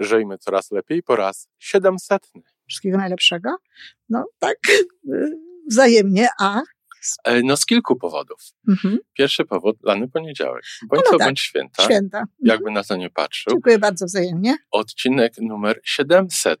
Żyjmy coraz lepiej po raz 700. Wszystkiego najlepszego. No tak, y, wzajemnie, a E, No z kilku powodów. mhm. Pierwszy powód, lany poniedziałek. Bądź No co tak, bądź święta, święta. Mhm. jakby na to nie patrzył. Dziękuję bardzo wzajemnie. Odcinek numer 700.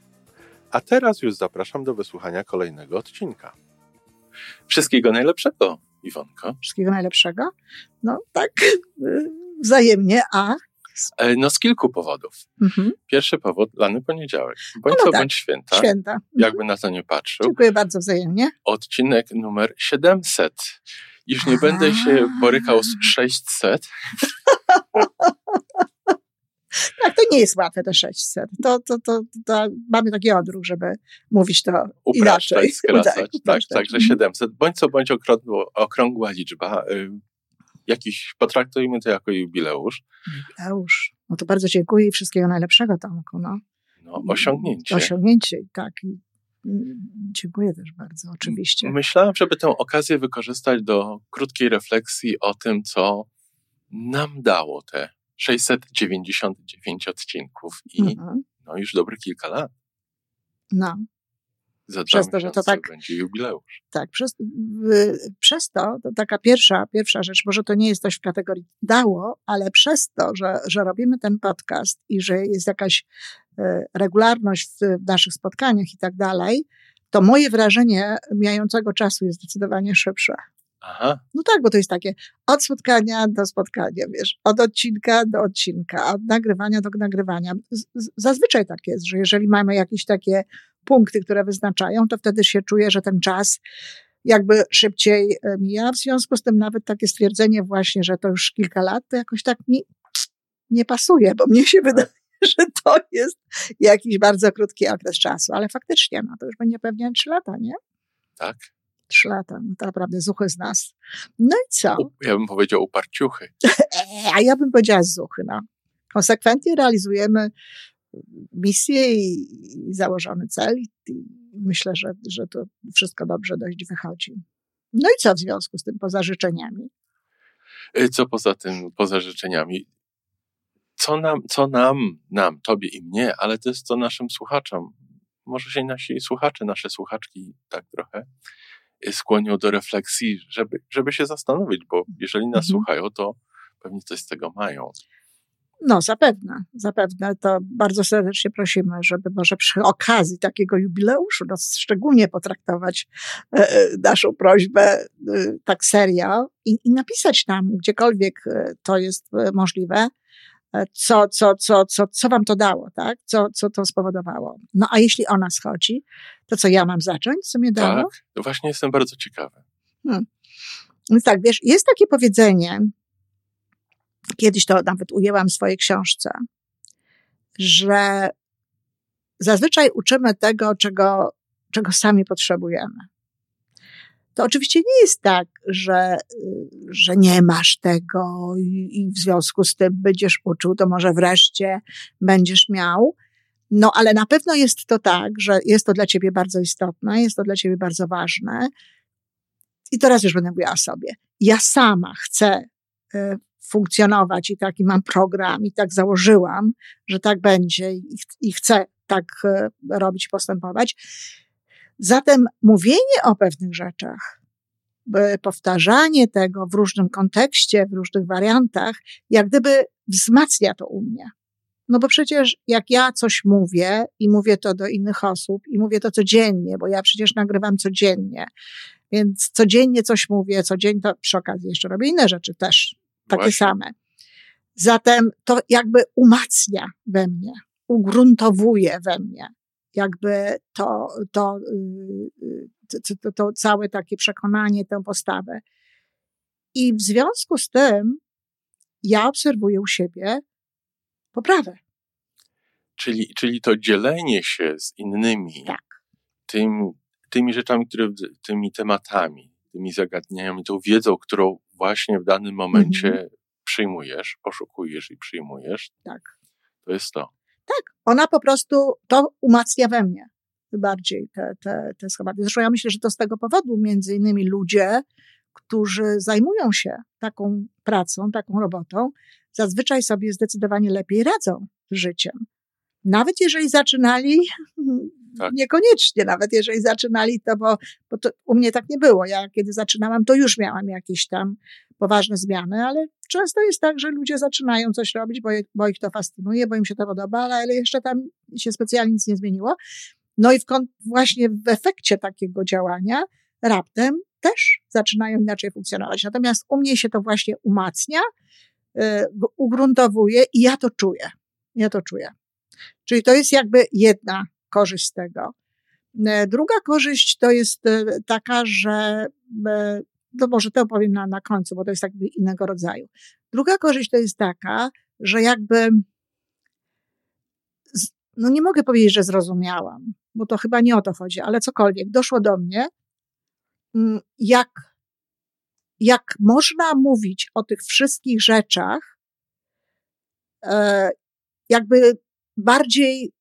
A teraz już zapraszam do wysłuchania kolejnego odcinka. Wszystkiego najlepszego, Iwonko. Wszystkiego najlepszego. No tak, y, wzajemnie, a E, No z kilku powodów. mhm. Pierwszy powód, lany poniedziałek. Bądź No co tak, bądź święta, święta. Mhm. jakby na to nie patrzył. Dziękuję bardzo wzajemnie. Odcinek numer 700. Już nie będę się borykał z 600. Tak, to nie jest łatwe te 600. To, to, to, to mamy taki odruch, żeby mówić to upraszczać, inaczej. skracać. Tak, Tak, także Mhm. 700. Bądź co bądź okrągła, okrągła liczba. Y, jakiś, potraktujmy to jako jubileusz. Jubileusz. No to bardzo dziękuję i wszystkiego najlepszego, Tomku. No. No, osiągnięcie. Osiągnięcie, tak. I, dziękuję też bardzo, oczywiście. Myślałem, żeby tę okazję wykorzystać do krótkiej refleksji o tym, co nam dało te 699 odcinków i Mhm. no już dobre kilka lat. No. Za Przez to, że to tak- będzie jubileusz. Tak, przez, y, przez to, to taka pierwsza, pierwsza rzecz, może to nie jest coś w kategorii dało, ale przez to, że, że robimy ten podcast i że jest jakaś y, regularność w, w naszych spotkaniach i tak dalej, to moje wrażenie mijającego czasu jest zdecydowanie szybsze. Aha, No tak, bo to jest takie od spotkania do spotkania, wiesz, od odcinka do odcinka, od nagrywania do nagrywania. Z, z, zazwyczaj tak jest, że jeżeli mamy jakieś takie punkty, które wyznaczają, to wtedy się czuje, że ten czas jakby szybciej e, mija. W związku z tym nawet takie stwierdzenie właśnie, że to już kilka lat, to jakoś tak mi nie pasuje, bo mnie się wydaje, że to jest jakiś bardzo krótki okres czasu, ale faktycznie, no to już będzie pewnie trzy lata, nie? tak. Trzy lata, no to naprawdę zuchy z nas. No i co? Ja bym powiedział uparciuchy. Eee, a ja bym powiedziała zuchy, no. Konsekwentnie realizujemy misję i, i założony cel i, i myślę, że, że to wszystko dobrze dość wychodzi. No i co w związku z tym poza życzeniami? Y, Co poza tym, poza życzeniami? Co nam, co nam, nam, tobie i mnie, ale to jest co naszym słuchaczom. Może się nasi słuchacze, nasze słuchaczki tak trochę y, skłonią do refleksji, żeby, żeby się zastanowić, bo jeżeli nas Mhm. słuchają, to pewnie coś z tego mają. No, zapewne, zapewne. To bardzo serdecznie prosimy, żeby może przy okazji takiego jubileuszu nas szczególnie potraktować e, e, naszą prośbę e, tak serio i, i napisać nam gdziekolwiek e, to jest e, możliwe, co, co, co, co, co wam to dało, tak? Co, co to spowodowało. No a jeśli o nas chodzi, to co ja mam zacząć? Co mnie dało? Tak? To właśnie jestem bardzo ciekawy. Więc tak, wiesz, jest takie powiedzenie, kiedyś to nawet ujęłam w swojej książce, że zazwyczaj uczymy tego, czego, czego sami potrzebujemy. To oczywiście nie jest tak, że, że nie masz tego i, i w związku z tym będziesz uczył, to może wreszcie będziesz miał. No, ale na pewno jest to tak, że jest to dla ciebie bardzo istotne, jest to dla ciebie bardzo ważne. I teraz już będę mówiła o sobie. Ja sama chcę y, funkcjonować i taki mam program i tak założyłam, że tak będzie i, ch- i chcę tak y, robić, postępować. Zatem mówienie o pewnych rzeczach, powtarzanie tego w różnym kontekście, w różnych wariantach, jak gdyby wzmacnia to u mnie. No bo przecież jak ja coś mówię i mówię to do innych osób i mówię to codziennie, bo ja przecież nagrywam codziennie, więc codziennie coś mówię, codziennie to przy okazji jeszcze robię inne rzeczy też, takie Właśnie. same. Zatem to jakby umacnia we mnie, ugruntowuje we mnie, jakby to, to, to, to, to całe takie przekonanie, tę postawę. I w związku z tym ja obserwuję u siebie poprawę. Czyli, czyli to dzielenie się z innymi tak. tym, tymi rzeczami, które, tymi tematami, tymi zagadnieniami, tą wiedzą, którą właśnie w danym momencie mhm. przyjmujesz, poszukujesz i przyjmujesz. Tak. To jest to. Tak, ona po prostu to umacnia we mnie bardziej te, te, te schematy. Zresztą ja myślę, że to z tego powodu między innymi ludzie, którzy zajmują się taką pracą, taką robotą, zazwyczaj sobie zdecydowanie lepiej radzą z życiem. Nawet jeżeli zaczynali, tak. niekoniecznie, nawet jeżeli zaczynali to, bo, bo to u mnie tak nie było. Ja kiedy zaczynałam, to już miałam jakieś tam poważne zmiany, ale często jest tak, że ludzie zaczynają coś robić, bo, bo ich to fascynuje, bo im się to podoba, ale jeszcze tam się specjalnie nic nie zmieniło. No i w, właśnie w efekcie takiego działania raptem też zaczynają inaczej funkcjonować. Natomiast u mnie się to właśnie umacnia, yy, ugruntowuje i ja to czuję. Ja to czuję. Czyli to jest jakby jedna korzyść z tego. E, druga korzyść to jest e, taka, że, no może to powiem na, na końcu, bo to jest jakby innego rodzaju. Druga korzyść to jest taka, że jakby, no nie mogę powiedzieć, że zrozumiałam, bo to chyba nie o to chodzi, ale cokolwiek, doszło do mnie, mm, jak, jak można mówić o tych wszystkich rzeczach, jakby bardziej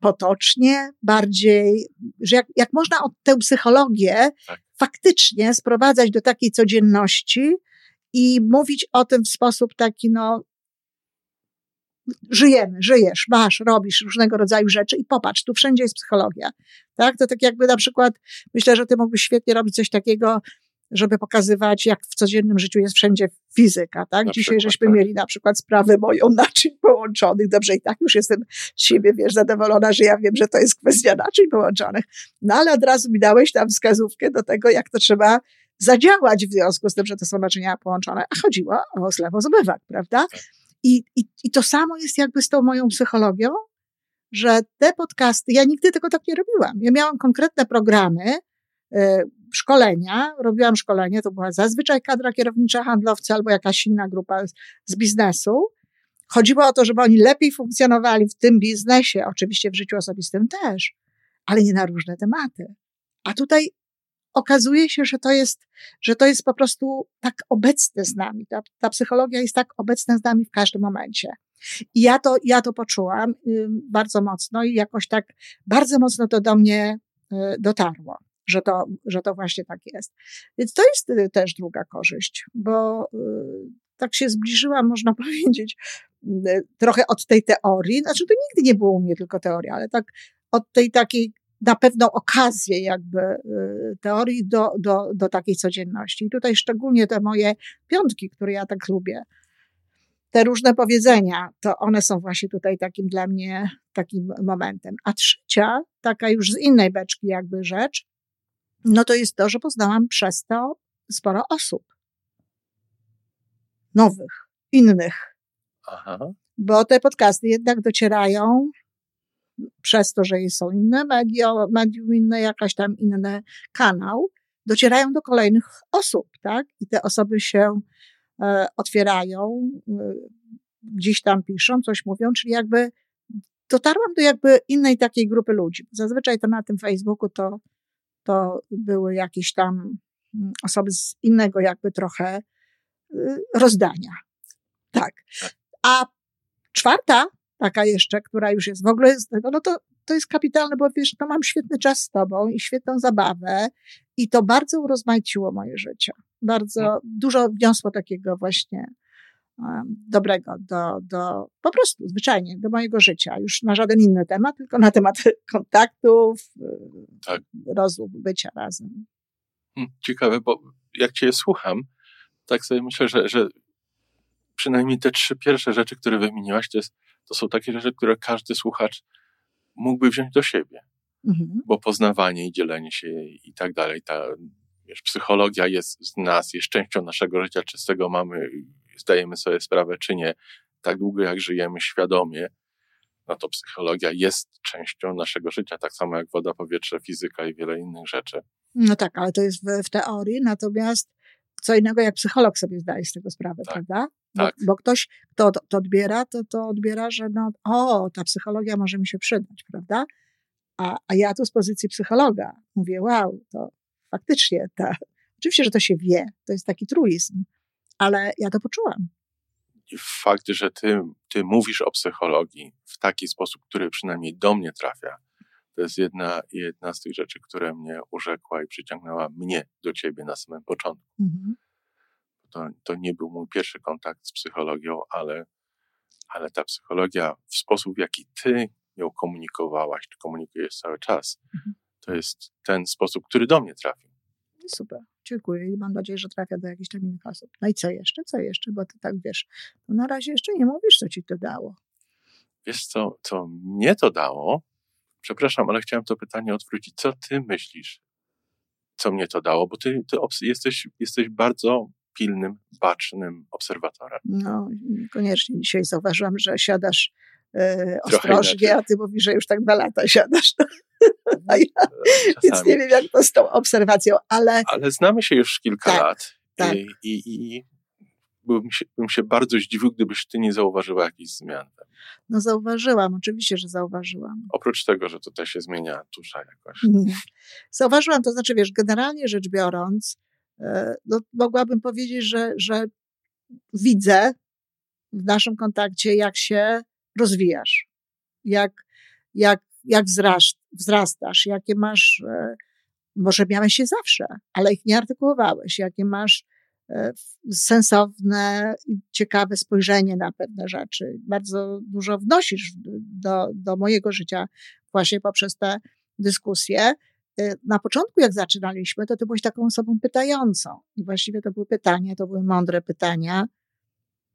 potocznie, bardziej, że jak, jak można tę psychologię tak. faktycznie sprowadzać do takiej codzienności i mówić o tym w sposób taki, no, żyjemy, żyjesz, masz, robisz różnego rodzaju rzeczy i popatrz, tu wszędzie jest psychologia. Tak? To tak jakby na przykład, myślę, że ty mógłbyś świetnie robić coś takiego, żeby pokazywać, jak w codziennym życiu jest wszędzie fizyka, tak? Na Dzisiaj przykład, żeśmy tak. mieli na przykład sprawę moją naczyń połączonych. Dobrze, i tak już jestem z siebie, wiesz, zadowolona, że ja wiem, że to jest kwestia naczyń połączonych. No ale od razu mi dałeś tam wskazówkę do tego, jak to trzeba zadziałać w związku z tym, że to są naczynia połączone. A chodziło o zlewozmywak, prawda? Tak. I, i, I to samo jest jakby z tą moją psychologią, że te podcasty, ja nigdy tego tak nie robiłam. Ja miałam konkretne programy, E, szkolenia, robiłam szkolenie, to była zazwyczaj kadra kierownicza handlowcy albo jakaś inna grupa z, biznesu. Chodziło o to, żeby oni lepiej funkcjonowali w tym biznesie, oczywiście w życiu osobistym też, ale nie na różne tematy. A tutaj okazuje się, że to jest, że to jest po prostu tak obecne z nami. Ta, ta psychologia jest tak obecna z nami w każdym momencie. I ja to, ja to poczułam bardzo mocno i jakoś tak bardzo mocno to do mnie y, dotarło że to, że to właśnie tak jest. Więc to jest y, też druga korzyść, bo y, tak się zbliżyłam, można powiedzieć, y, trochę od tej teorii. Znaczy, to nigdy nie było u mnie tylko teoria, ale tak od tej takiej na pewną okazję jakby teorii do, do, do takiej codzienności. I tutaj szczególnie te moje piątki, które ja tak lubię, te różne powiedzenia, to one są właśnie tutaj takim dla mnie takim momentem. A trzecia, taka już z innej beczki jakby rzecz, no to jest to, że poznałam przez to sporo osób. Nowych, innych. Aha. Bo te podcasty jednak docierają przez to, że są inne media, medium inne, jakaś tam inny kanał, docierają do kolejnych osób, tak? I te osoby się e, otwierają, e, gdzieś tam piszą, coś mówią, czyli jakby dotarłam do jakby innej takiej grupy ludzi. Zazwyczaj to na tym Facebooku to to były jakieś tam mm, osoby z innego jakby trochę y, rozdania. Tak. A czwarta, taka jeszcze, która już jest w ogóle z tego, no to, to jest kapitalne, bo wiesz, no mam świetny czas z tobą i świetną zabawę i to bardzo urozmaiciło moje życie. Bardzo no. dużo wniosło takiego właśnie dobrego do, do, po prostu zwyczajnie, do mojego życia. Już na żaden inny temat, tylko na temat kontaktów, tak. rozmów, bycia razem. Hmm, ciekawe, bo jak cię słucham, tak sobie myślę, że, że przynajmniej te trzy pierwsze rzeczy, które wymieniłaś, to, jest, to są takie rzeczy, które każdy słuchacz mógłby wziąć do siebie. Mhm. Bo poznawanie i dzielenie się i tak dalej, ta wiesz, psychologia jest z nas, jest częścią naszego życia, czy z tego mamy zdajemy sobie sprawę, czy nie, tak długo jak żyjemy świadomie, no to psychologia jest częścią naszego życia, tak samo jak woda, powietrze, fizyka i wiele innych rzeczy. No tak, ale to jest w, w teorii, natomiast co innego jak psycholog sobie zdaje z tego sprawę, tak. prawda? Bo, tak. bo ktoś, kto to odbiera, to, to odbiera, że no, o, ta psychologia może mi się przydać, prawda? A, a ja tu z pozycji psychologa mówię, wow, to faktycznie ta, oczywiście, że to się wie, to jest taki truizm, ale ja to poczułam. Fakt, że ty, ty mówisz o psychologii w taki sposób, który przynajmniej do mnie trafia, to jest jedna, jedna z tych rzeczy, które mnie urzekła i przyciągnęła mnie do ciebie na samym początku. Mhm. To, to nie był mój pierwszy kontakt z psychologią, ale, ale ta psychologia w sposób, w jaki ty ją komunikowałaś, czy komunikujesz cały czas, mhm. to jest ten sposób, który do mnie trafił. Super, dziękuję i mam nadzieję, że trafia do jakichś tam innych osób. No i co jeszcze, co jeszcze, bo ty tak wiesz, no na razie jeszcze nie mówisz, co ci to dało. Wiesz co, co mnie to dało? Przepraszam, ale chciałem to pytanie odwrócić. Co ty myślisz, co mnie to dało? Bo ty, ty jesteś, jesteś bardzo pilnym, bacznym obserwatorem. No, koniecznie dzisiaj zauważyłam, że siadasz ostrożnie, a ty mówisz, że już tak dwa lata siadasz. A ja, więc nie wiem, jak to z tą obserwacją, ale... Ale znamy się już kilka tak, lat tak. I, i, i bym, się, bym się bardzo zdziwił, gdybyś ty nie zauważyła jakichś zmian. No zauważyłam, oczywiście, że zauważyłam. Oprócz tego, że tutaj się zmienia tusza jakoś. Mhm. Zauważyłam, to znaczy, wiesz, generalnie rzecz biorąc, e, no, mogłabym powiedzieć, że, że widzę w naszym kontakcie, jak się rozwijasz, jak, jak, jak wzrastasz, jakie masz, e, może miałeś je zawsze, ale ich nie artykułowałeś, jakie masz e, sensowne i ciekawe spojrzenie na pewne rzeczy. Bardzo dużo wnosisz do, do mojego życia właśnie poprzez te dyskusje. E, na początku, jak zaczynaliśmy, to ty byłeś taką osobą pytającą. I właściwie to były pytania, to były mądre pytania,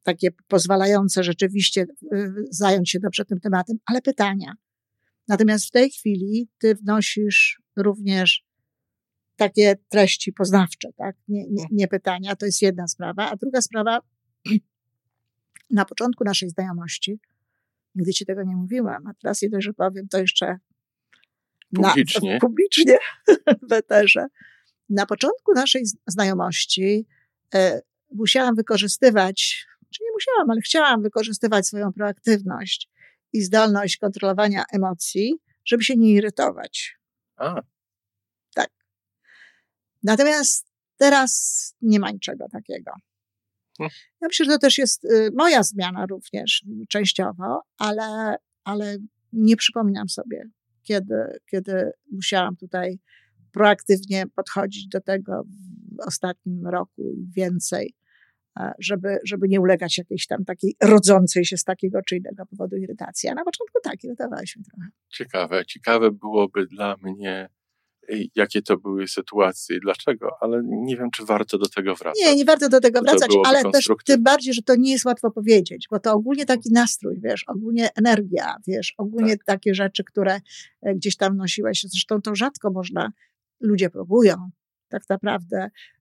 takie pozwalające rzeczywiście y, zająć się dobrze tym tematem, ale pytania. Natomiast w tej chwili ty wnosisz również takie treści poznawcze, tak? Nie, nie, nie pytania, to jest jedna sprawa. A druga sprawa, na początku naszej znajomości, nigdy ci tego nie mówiłam, a teraz jedno, że powiem to jeszcze publicznie, na, publicznie w eterze. Na początku naszej znajomości e, musiałam wykorzystywać czy nie musiałam, ale chciałam wykorzystywać swoją proaktywność i zdolność kontrolowania emocji, żeby się nie irytować. A. Tak. Natomiast teraz nie ma niczego takiego. Hmm. Ja myślę, że to też jest y, moja zmiana również częściowo, ale, ale nie przypominam sobie, kiedy, kiedy musiałam tutaj proaktywnie podchodzić do tego w ostatnim roku i więcej żeby, żeby nie ulegać jakiejś tam takiej rodzącej się z takiego czy innego powodu irytacji. A na początku tak, irytowałeś mnie trochę. Ciekawe. Ciekawe byłoby dla mnie, y, jakie to były sytuacje i dlaczego, ale nie wiem, czy warto do tego wracać. Nie, nie warto do tego wracać, ale też tym bardziej, że to nie jest łatwo powiedzieć, bo to ogólnie taki nastrój, wiesz, ogólnie energia, wiesz, ogólnie tak. takie rzeczy, które e, gdzieś tam nosiłeś. Zresztą to rzadko można, ludzie próbują tak naprawdę E,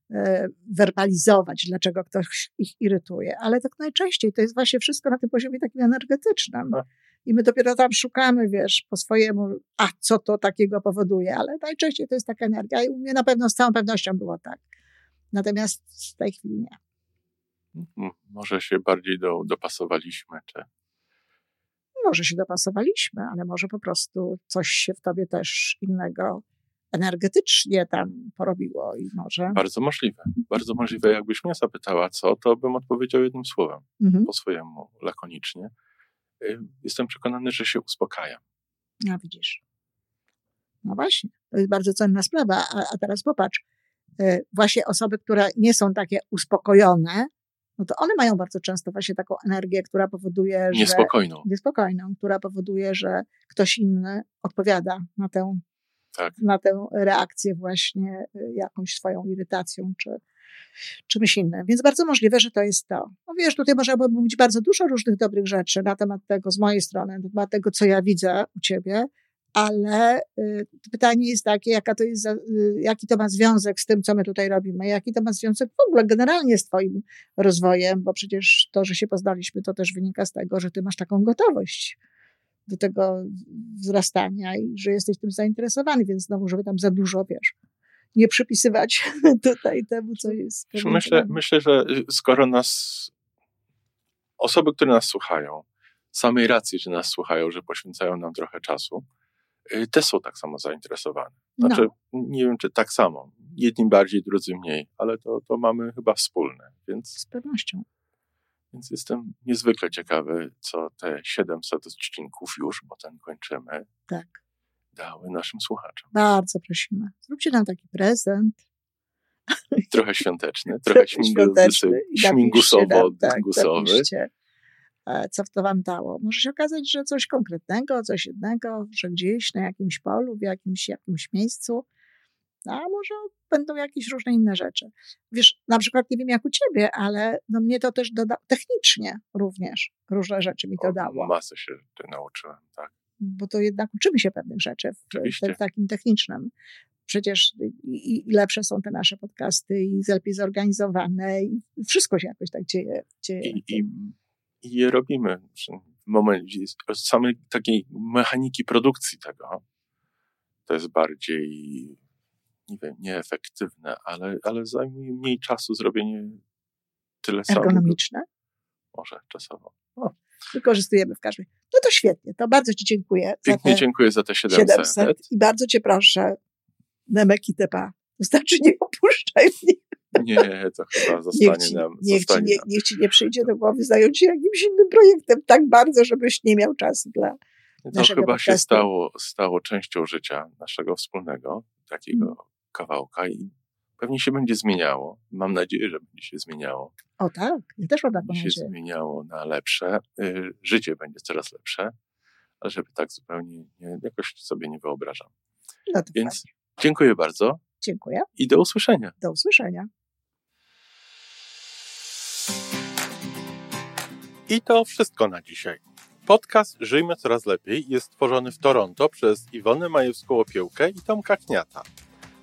werbalizować, dlaczego ktoś ich irytuje, ale tak najczęściej to jest właśnie wszystko na tym poziomie takim energetycznym. Tak. I my dopiero tam szukamy, wiesz, po swojemu, a co to takiego powoduje, ale najczęściej to jest taka energia i u mnie na pewno z całą pewnością było tak. Natomiast w tej chwili nie. Mhm. Może się bardziej do, dopasowaliśmy, czy. Może się dopasowaliśmy, ale może po prostu coś się w tobie też innego energetycznie tam porobiło i może. Bardzo możliwe. Bardzo możliwe. Jakbyś mnie zapytała, co, to bym odpowiedział jednym słowem, mhm. po swojemu, lakonicznie. Jestem przekonany, że się uspokaja. No widzisz. No właśnie, to jest bardzo cenna sprawa. A, a teraz popatrz, y, właśnie osoby, które nie są takie uspokojone, no to one mają bardzo często właśnie taką energię, która powoduje, że... Niespokojną. Niespokojną, która powoduje, że ktoś inny odpowiada na tę tak. na tę reakcję właśnie y, jakąś swoją irytacją czy czymś innym. Więc bardzo możliwe, że to jest to. No wiesz, tutaj można by mówić bardzo dużo różnych dobrych rzeczy na temat tego z mojej strony, na temat tego, co ja widzę u ciebie, ale y, pytanie jest takie, jaka to jest, y, jaki to ma związek z tym, co my tutaj robimy, jaki to ma związek w ogóle generalnie z twoim rozwojem, bo przecież to, że się poznaliśmy, to też wynika z tego, że ty masz taką gotowość do tego wzrastania i że jesteś tym zainteresowany, więc znowu, żeby tam za dużo, wiesz, nie przypisywać tutaj temu, co jest. Myślę, myślę, że skoro nas, osoby, które nas słuchają, samej racji, że nas słuchają, że poświęcają nam trochę czasu, y, te są tak samo zainteresowane. Znaczy, no. nie wiem, czy tak samo. Jedni bardziej, drudzy mniej, ale to, to mamy chyba wspólne. Więc, Z pewnością. Więc jestem niezwykle ciekawy, co te 700 odcinków już, bo ten kończymy, tak. dały naszym słuchaczom. Bardzo prosimy. Zróbcie nam taki prezent. Trochę świąteczny, trochę śmigusowo, śmigusowo tak, E, co to wam dało. Może się okazać, że coś konkretnego, coś jednego, że gdzieś na jakimś polu, w jakimś, jakimś miejscu, a może będą jakieś różne inne rzeczy. Wiesz, na przykład nie wiem jak u ciebie, ale no mnie to też dodało, technicznie również różne rzeczy mi to dało. Masę się nauczyłem, tak. Bo to jednak uczymy się pewnych rzeczy w, w takim technicznym. Przecież i, i, lepsze są te nasze podcasty i lepiej zorganizowane i wszystko się jakoś tak dzieje. dzieje I, i i je robimy. W momencie samej takiej mechaniki produkcji tego, to jest bardziej, nie wiem, nieefektywne, ale, ale zajmuje mniej czasu zrobienie tyle samo. Ergonomiczne? Może czasowo. Wykorzystujemy w każdym. No to świetnie, to bardzo Ci dziękuję. Pięknie dziękuję za te 700. 700. I bardzo Cię proszę, Nemek Tepa, to znaczy nie opuszczaj mnie. Nie, to chyba zostanie niech ci, nam. Niech, zostanie ci, nie, niech ci nie przyjdzie do głowy zająć się jakimś innym projektem tak bardzo, żebyś nie miał czasu dla. To chyba podcastu. się stało, stało częścią życia naszego wspólnego, takiego hmm. Kawałka i pewnie się będzie zmieniało. Mam nadzieję, że będzie się zmieniało. O tak, ja też mam taką nadzieję. się zmieniało na lepsze. Y, życie będzie coraz lepsze, ale żeby tak zupełnie nie, jakoś sobie nie wyobrażam. No Więc fajnie. dziękuję bardzo. Dziękuję. I do usłyszenia. Do usłyszenia. I to wszystko na dzisiaj. Podcast Żyjmy Coraz Lepiej jest stworzony w Toronto przez Iwonę Majewską-Opiełkę i Tomka Kniata.